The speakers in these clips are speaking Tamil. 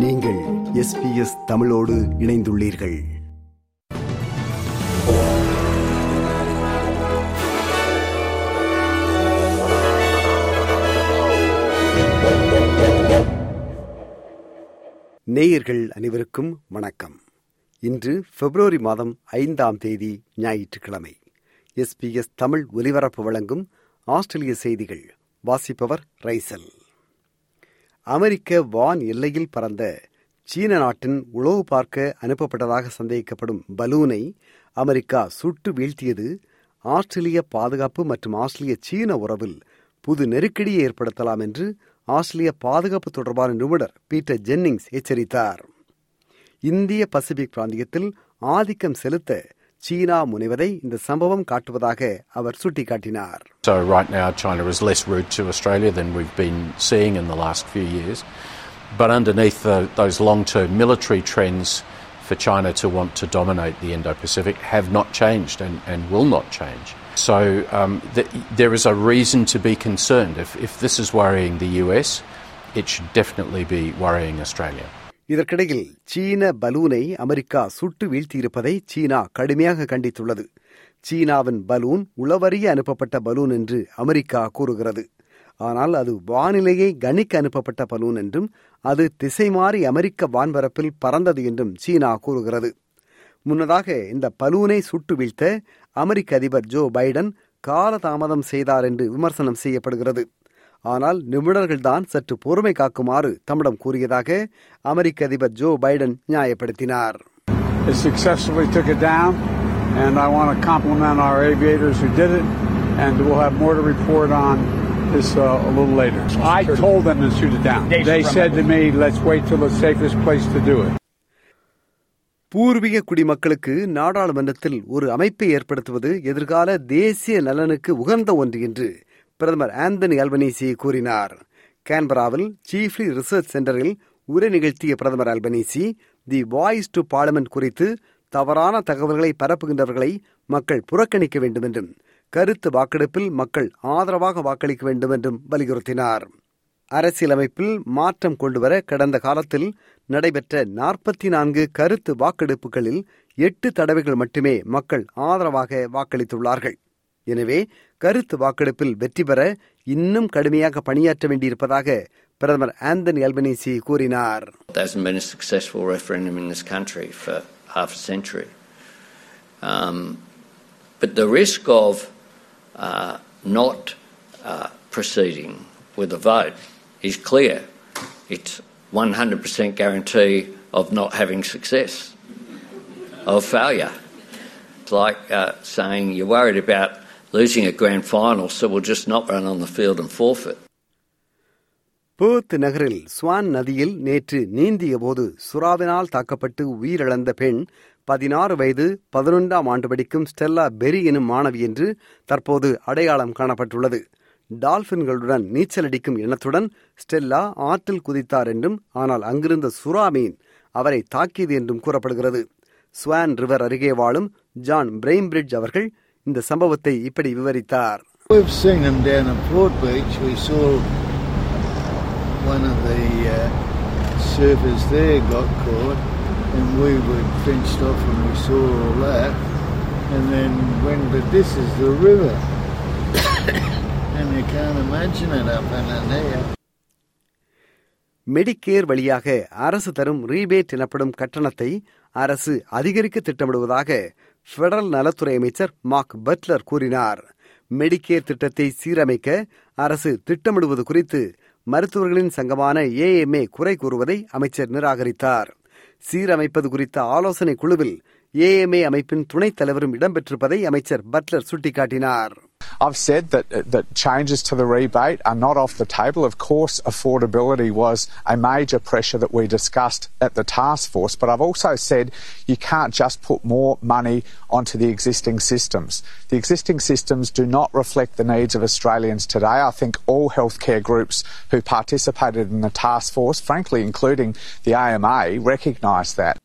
நீங்கள் எஸ்பிஎஸ் தமிழோடு இணைந்துள்ளீர்கள். நேயர்கள் அனைவருக்கும் வணக்கம். இன்று பிப்ரவரி மாதம் ஐந்தாம் தேதி ஞாயிற்றுக்கிழமை. எஸ்பிஎஸ் தமிழ் ஒலிபரப்பு வழங்கும் ஆஸ்திரேலிய செய்திகள் வாசிப்பவர் ரைசல். அமெரிக்க வான் எல்லையில் பறந்த சீன நாட்டின் உளவு பார்க்க அனுப்பப்பட்டதாக சந்தேகிக்கப்படும் பலூனை அமெரிக்கா சுட்டு வீழ்த்தியது ஆஸ்திரேலிய பாதுகாப்பு மற்றும் ஆஸ்திரேலிய சீன உறவில் புது நெருக்கடியை ஏற்படுத்தலாம் என்று ஆஸ்திரேலிய பாதுகாப்பு தொடர்பான நிபுணர் பீட்டர் ஜென்னிங்ஸ் எச்சரித்தார். இந்திய பசிபிக் பிராந்தியத்தில் ஆதிக்கம் செலுத்த சீனா முனைவதை இந்த சம்பவம் காட்டுவதாக அவர் சுட்டிக்காட்டினார் So right now, China is less rude to Australia than we've been seeing in the last few years. But underneath the, those long-term military trends for China to want to dominate the Indo-Pacific have not changed and, and will not change. So um, th- there is a reason to be concerned. If, if this is worrying the US, it should definitely be worrying Australia. இதற்கிடையில் சீன பலூனை அமெரிக்கா சுட்டு வீழ்த்தியிருப்பதை சீனா கடுமையாக கண்டித்துள்ளது. சீனாவின் பலூன் உளவறிய அனுப்பப்பட்ட பலூன் என்று அமெரிக்கா கூறுகிறது. ஆனால் அது வானிலையை கணிக்க அனுப்பப்பட்ட பலூன் என்றும் அது திசை மாறி அமெரிக்க வான்பரப்பில் பறந்தது என்றும் சீனா கூறுகிறது. முன்னதாக இந்த பலூனை சுட்டு வீழ்த்த அமெரிக்க அதிபர் ஜோ பைடன் காலதாமதம் செய்தார் என்று விமர்சனம் செய்யப்படுகிறது. ஆனால் நிபுணர்கள்தான் சற்று பொறுமை காக்குமாறு தம்மிடம் கூறியதாக அமெரிக்க அதிபர் ஜோ பைடன் நியாயப்படுத்தினார் It successfully took it down, and I want to compliment our aviators who did it, and we'll have more to report on this uh, a little later. I told them to shoot it down. They said to me, let's wait till the safest place to do it. பூர்வீக குடிமக்களுக்கு நாடாளுமன்றத்தில் ஒரு அமைப்பை ஏற்படுத்துவது எதிர்கால தேசிய நலனுக்கு உகந்த ஒன்று என்று பிரதமர் ஆந்தனி அல்பனீசி கூறினார். கேன்பராவில் சீஃப்லி ரிசர்ச் சென்டரில் உரை நிகழ்த்திய பிரதமர் Albanese the Voice to Parliament குறித்து தவறான தகவல்களை பரப்புகின்றவர்களை மக்கள் புறக்கணிக்க வேண்டும் என்றும் கருத்து வாக்கெடுப்பில் மக்கள் ஆதரவாக வாக்களிக்க வேண்டும் என்றும் வலியுறுத்தினார். அரசியலமைப்பில் மாற்றம் கொண்டுவர கடந்த காலத்தில் நடைபெற்ற நாற்பத்தி நான்கு கருத்து வாக்கெடுப்புகளில் எட்டு தடவைகள் மட்டுமே மக்கள் ஆதரவாக வாக்களித்துள்ளார்கள். எனவே கருத்து வாக்கெடுப்பில் வெற்றி பெற இன்னும் கடுமையாக பணியாற்ற வேண்டியிருப்பதாக பிரதமர் ஆந்தனி அல்பனீசி கூறினார் There hasn't been a successful referendum in this country for half a century. Um, but the risk of uh, not uh, proceeding with a vote is clear. It's 100% guarantee of not having success, of failure. It's like uh, saying you're worried about losing a grand final, so we'll just not run on the field and forfeit. Perth நகரில் ஸ்வான் நதியில் நேற்று நீந்திய போது சுறாவினால் தாக்கப்பட்டு உயிரிழந்த பெண் பதினாறு வயது பதினொன்றாம் ஆண்டு படிக்கும் ஸ்டெல்லா பெரி எனும் மாணவி என்று தற்போது அடையாளம் காணப்பட்டுள்ளது டால்பின்களுடன் நீச்சல் அடிக்கும் எண்ணத்துடன் ஸ்டெல்லா ஆற்றில் குதித்தார் என்றும் ஆனால் அங்கிருந்த சுறா மீன் அவரை தாக்கியது என்றும் கூறப்படுகிறது ஸ்வான் ரிவர் அருகே வாழும் ஜான் பிரெயிம்பிரிட்ஜ் அவர்கள் இந்த சம்பவத்தை இப்படி விவரித்தார் We've seen them down at Port Beach. We saw one of the uh, surfers there got caught, and we were fenced off and we saw all that. And then when, but this is the river, and you can't imagine it up in there. Medicare வழியாக அரசு தரும் ரீபேட் எனப்படும் கட்டணத்தை அரசு அதிகரிக்க திட்டமிடுவதாக பெடரல் நலத்துறை அமைச்சர் மார்க் பட்லர் கூறினார். மெடிக்கேர் திட்டத்தை சீரமைக்க அரசு திட்டமிடுவது குறித்து மருத்துவர்களின் சங்கமான ஏஎம்ஏ குறை கூறுவதை அமைச்சர் நிராகரித்தார். சீரமைப்பது குறித்த ஆலோசனை குழுவில் ஏஎம்ஏ அமைப்பின் துணைத் தலைவரும் இடம்பெற்றிருப்பதை அமைச்சர் பட்லர் சுட்டிக்காட்டினார். I've said that that changes to the rebate are not off the table. Of course, affordability was a major pressure that we discussed at the task force, but I've also said you can't just put more money onto the existing systems. The existing systems do not reflect the needs of Australians today. I think all healthcare groups who participated in the task force, frankly including the AMA, recognise that.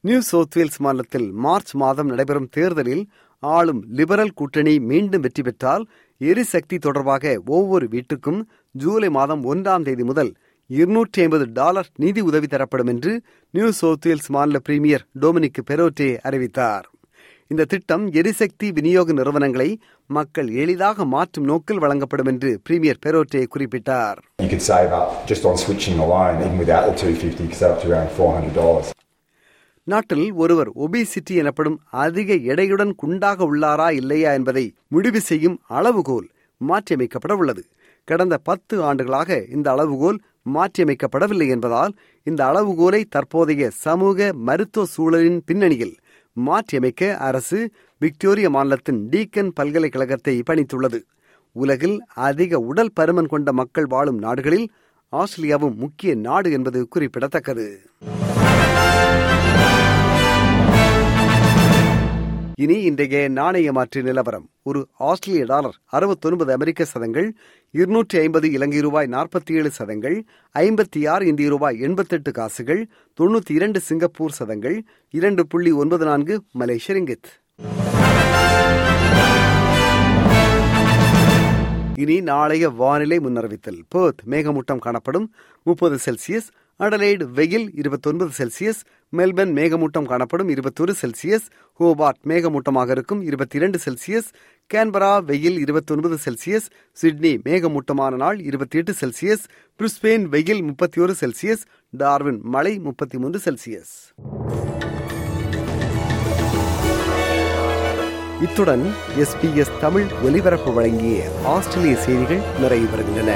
New South Wales மாநிலத்தில் மார்ச் மாதம் நடைபெறும் தேர்தலில் ஆளும் லிபரல் கூட்டணி மீண்டும் வெற்றி பெற்றால் எரிசக்தி தொடர்பாக ஒவ்வொரு வீட்டுக்கும் ஜூலை மாதம் ஒன்றாம் தேதி முதல் இருநூற்றி ஐம்பது டாலர் நிதி உதவி தரப்படும் என்று நியூ சவுத் வேல்ஸ் மாநில பிரீமியர் டொமினிக் பெரோட்டே அறிவித்தார். இந்த திட்டம் எரிசக்தி விநியோக நிறுவனங்களை மக்கள் எளிதாக மாற்றும் நோக்கில் வழங்கப்படும் என்று பிரீமியர் பெரோட்டே குறிப்பிட்டார். நாட்டில் ஒருவர் ஒபிசிட்டி எனப்படும் அதிக எடையுடன் குண்டாக உள்ளாரா இல்லையா என்பதை முடிவு செய்யும் அளவுகோல் மாற்றியமைக்கப்பட உள்ளது. கடந்த பத்து ஆண்டுகளாக இந்த அளவுகோல் மாற்றியமைக்கப்படவில்லை என்பதால் இந்த அளவுகோலை தற்போதைய சமூக மருத்துவ சூழலின் பின்னணியில் மாற்றியமைக்க அரசு விக்டோரிய மாநிலத்தின் டீக்கன் பல்கலைக்கழகத்தை பணித்துள்ளது. உலகில் அதிக உடல் பருமன் கொண்ட மக்கள் வாழும் நாடுகளில் ஆஸ்திரேலியாவும் முக்கிய நாடு என்பது குறிப்பிடத்தக்கது. இனி இன்றைய நாணய மாற்று நிலவரம். ஒரு ஆஸ்திரேலிய டாலர் அறுபத்தொன்பது அமெரிக்க சதங்கள் இருநூற்றி ஐம்பது இலங்கை ரூபாய் நாற்பத்தி ஏழு சதங்கள் ஐம்பத்தி ஆறு இந்திய ரூபாய் எண்பத்தெட்டு காசுகள் தொண்ணூத்தி இரண்டு சிங்கப்பூர் சதங்கள் இரண்டு புள்ளி ஒன்பது நான்கு மலேசிய ரிங்கித் இனி நாளைய வானிலை முன்னறிவித்தல். பேர்த் மேகமூட்டம் காணப்படும். முப்பது செல்சியஸ் அடலைடு வெயில் இருபத்தொன்பது செல்சியஸ் மெல்பர்ன் மேகமூட்டம் காணப்படும் இருபத்தொரு செல்சியஸ் ஹோபார்ட் மேகமூட்டமாக இருக்கும் இருபத்தி இரண்டு செல்சியஸ் கேன்பரா வெயில் இருபத்தொன்பது செல்சியஸ் சிட்னி மேகமூட்டமான நாள் இருபத்தி எட்டு செல்சியஸ் பிரிஸ்பெயின் வெயில் முப்பத்தி ஒரு செல்சியஸ் டார்வின் மழை முப்பத்தி மூன்று செல்சியஸ். இத்துடன் எஸ்பிஎஸ் தமிழ் ஒலிபரப்பு வழங்கிய ஆஸ்திரேலிய செய்திகள் நிறைவு பெறுகின்றன